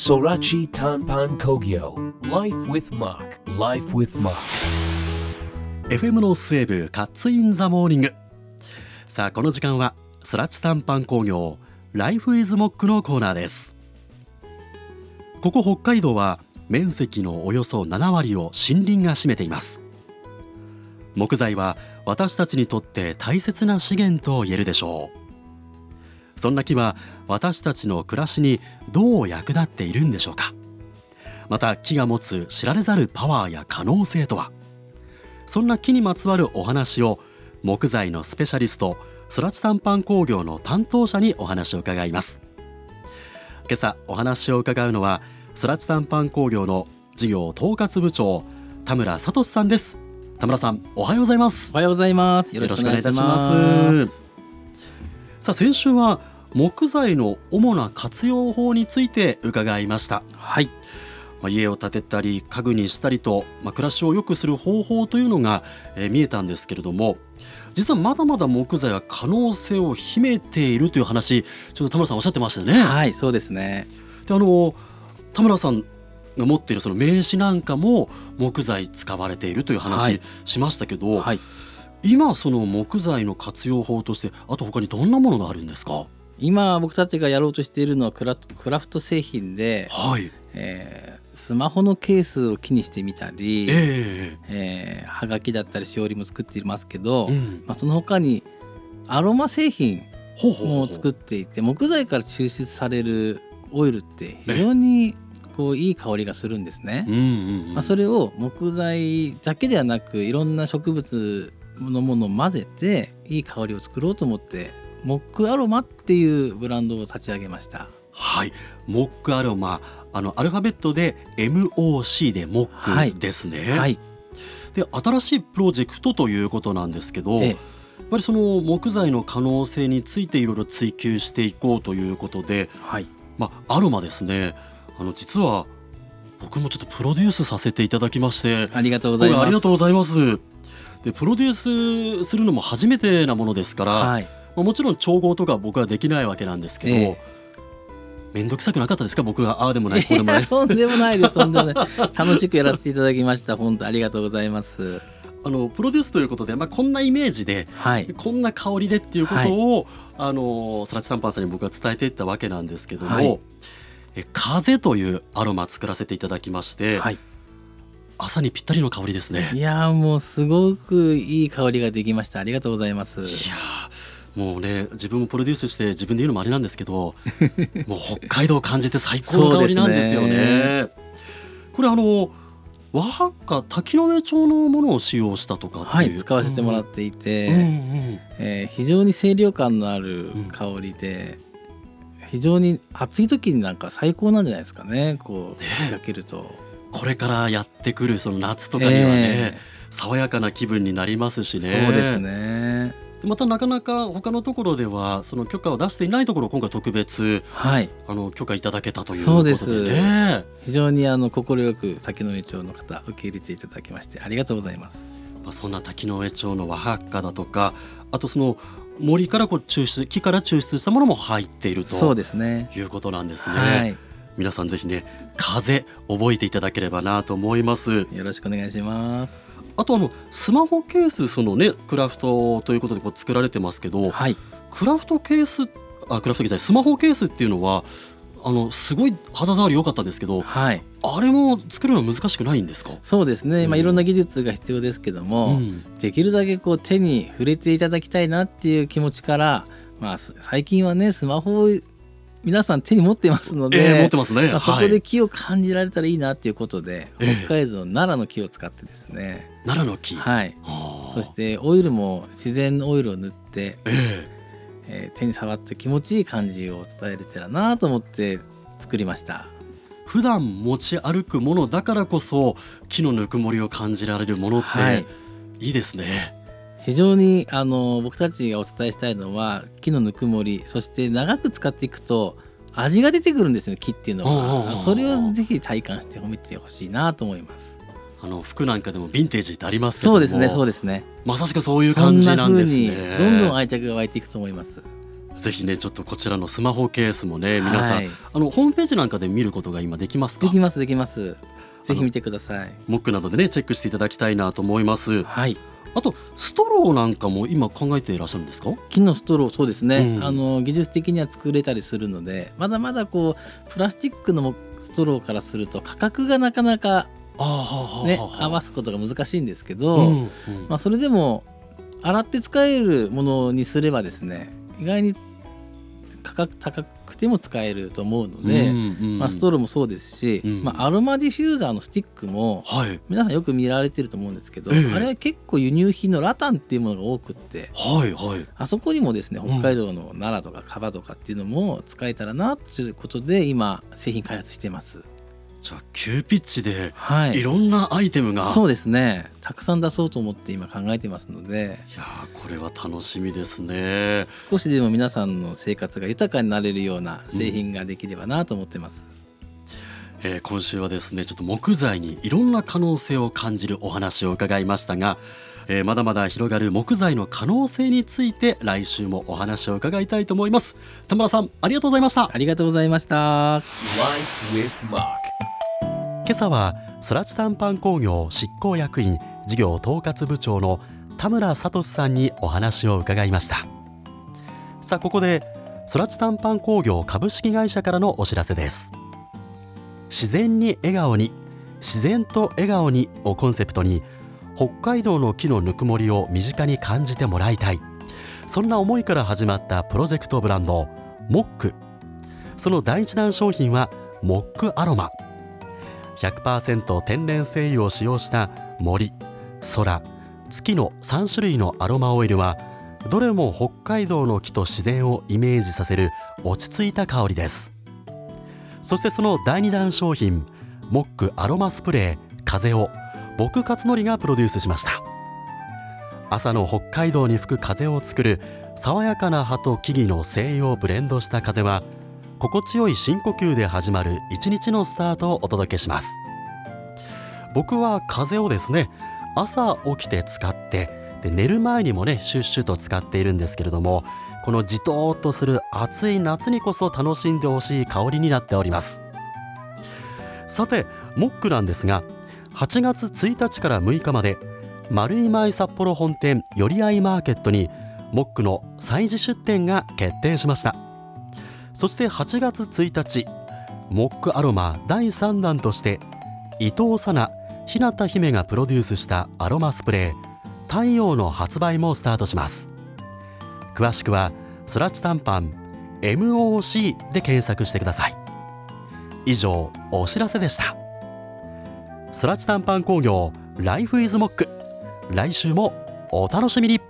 空知単板工業 Life is Mok Life is Mok. FM のスウェーブカッツインザモーニングさあこの時間は空知単板工業 Life is Mok のコーナーです。ここ北海道は面積のおよそ7割を森林が占めています。木材は私たちにとって大切な資源と言えるでしょう。そんな木は私たちの暮らしにどう役立っているんでしょうか？また木が持つ知られざるパワーや可能性とは？そんな木にまつわるお話を木材のスペシャリストスラチ短パン工業の担当者にお話を伺います。今朝お話を伺うのはスラチ短パン工業の事業統括部長田村聡さんです。田村さんおはようございます。おはようございます。よろしくお願いします。さあ先週は木材の主な活用法について伺いました。はい、まあ、家を建てたり家具にしたりと、まあ、暮らしを良くする方法というのが、えー見えたんですけれども実はまだまだ木材は可能性を秘めているという話ちょっと田村さんおっしゃってましたね。はい、そうですね。であの田村さんが持っているその名刺なんかも木材使われているというは話い。しましたけど、はい、今その木材の活用法としてあと他にどんなものがあるんですか？今僕たちがやろうとしているのはクラクラフト製品で、はい。えースマホのケースを木にしてみたり、ええーはがきだったりしおりも作っていますけど、えうん。まあその他にアロマ製品ほうほうほうも作っていて木材から抽出されるオイルって非常にこういい香りがするんですね。まあ、それを木材だけではなくいろんな植物のものを混ぜていい香りを作ろうと思ってモックアロマっていうブランドを立ち上げました。はい、モックアロマ、あのアルファベットで MOC でモはいックですね。はい、で、新しいプロジェクトということなんですけど、ええやっぱりその木材の可能性についていろいろ追求していこうということで、はい、まあアロマですね。あの実は僕もちょっとプロデュースさせていただきまして、ありがとうございます。ありがとうございます。で、プロデュースするのも初めてなものですから、はい、まあもちろん調合とか僕はできないわけなんですけど、ええめんどくさくなかったですか？僕がああでもないこうでもないとんでもないです。とんでもない。楽しくやらせていただきました。本当ありがとうございます。あのプロデュースということで、まあ、こんなイメージではい、こんな香りでっていうことを、あのスラッチタンパンさんに僕は伝えていったわけなんですけども、はいえ風というアロマ作らせていただきまして、はい。朝にぴったりの香りですね。いやーもうすごくいい香りができました。ありがとうございます。いやーもうね自分もプロデュースして自分で言うのもあれなんですけど もう北海道を感じて最高の香りなんですよそうですね。これあの和ハッカ滝上町のものを使用したとかはい、使わせてもらっていて。うんうんえー非常に清涼感のある香りで、非常に暑い時になんか最高なんじゃないですかねこうね吹きかけると。これからやってくるその夏とかにはね、え爽やかな気分になりますしーね。そうですね。またなかなか他のところではその許可を出していないところを今回特別はいあの許可いただけたということでそうですね。非常にあの快く滝上町の方受け入れていただきましてありがとうございます。まあ、そんな滝上町の和ハッカだとかあとその森からこう抽出木から抽出したものも入っているとそうですね。いうことなんですね。はい皆さんぜひね風覚えていただければなと思います。よろしくお願いします。あとあのスマホケースそのねクラフトということでこう作られてますけどはいクラフトケースあクラフト機材スマホケースっていうのはあのすごい肌触り良かったんですけどはいあれも作るの難しくないんですか、そうですね。まあうんいろんな技術が必要ですけども。ん、できるだけこう手に触れていただきたいなっていう気持ちから、まあ、す最近はねスマホを皆さん手に持っていますので、えー持ってますね。まあ、そこはい、で木を感じられたらいいなっていうことで、ええ。北海道の奈良の木を使ってですね、奈良の木、はい、はあ。そしてオイルも自然のオイルを塗って、ええ。ー手に触って気持ちいい感じを伝えれたらなと思って作りました。え普段持ち歩くものだからこそ木のぬくもりを感じられるものって、はい。い、いですね。非常にあの僕たちがお伝えしたいのは木のぬくもりそして長く使っていくと味が出てくるんですよ木っていうのは。それをぜひ体感して褒めてほしいなと思います。あの服なんかでもヴィンテージってありますそうですねそうですね。まさしくそういう感じなんですね。どんどん愛着が湧いていくと思います。ぜひねちょっとこちらのスマホケースもね皆さん、はいあのホームページなんかで見ることが今できますか？できますできます。ぜひ見てください。モックなどでねチェックしていただきたいなと思います。はいあとストローなんかも今考えていらっしゃるんですか？木のストローそうですね、うん。あの技術的には作れたりするのでまだまだこうプラスチックのストローからすると価格がなかなかあね合わすことが難しいんですけど、うんうん。まあ、それでも洗って使えるものにすればですね意外に価格高くても使えると思うので、まあ、ストローもそうですし、うん。まあ、アロマディフューザーのスティックもはい。皆さんよく見られてると思うんですけど、ええ。あれは結構輸入品のラタンっていうものが多くってはいはい。あそこにもですねうん。北海道の奈良とか樺とかっていうのも使えたらなということで今製品開発してます。じゃあ急ピッチではい。いろんなアイテムが、そうですね。たくさん出そうと思って今考えてますので。いやーこれは楽しみですね。少しでも皆さんの生活が豊かになれるような製品ができればなと思ってます。えー今週はですねちょっと木材にいろんな可能性を感じるお話を伺いましたが、えーまだまだ広がる木材の可能性について来週もお話を伺いたいと思います。田村さんありがとうございました。ありがとうございました。今朝は空知短パン工業執行役員事業統括部長の田村聡さんにお話を伺いました。さあここで空知短パン工業株式会社からのお知らせです。自然に笑顔に自然と笑顔にをコンセプトに北海道の木のぬくもりを身近に感じてもらいたい。そんな思いから始まったプロジェクトブランドモック。その第一弾商品はモックアロマ。100%天然精油を使用した森空月の3種類のアロマオイルはどれも北海道の木と自然をイメージさせる落ち着いた香りです。そしてその第2弾商品モックアロマスプレー風を僕勝則がプロデュースしました。朝の北海道に吹く風を作る爽やかな葉と木々の精油をブレンドした風は心地よい深呼吸で始まる一日のスタートをお届けします。僕は風をですね朝起きて使ってで寝る前にもねシュッシュと使っているんですけれどもこのじとーっとする暑い夏にこそ楽しんでほしい香りになっております。さてモックなんですが8月1日から6日まで丸い米札幌本店よりあいマーケットにモックの催事出店が決定しました。そして8月1日モックアロマ第3弾として伊藤さな日向姫がプロデュースしたアロマスプレー太陽の発売もスタートします。詳しくはスラッチ短パン MOC で検索してください。以上お知らせでした。スラッチ短パン工業ライフイズモック来週もお楽しみに。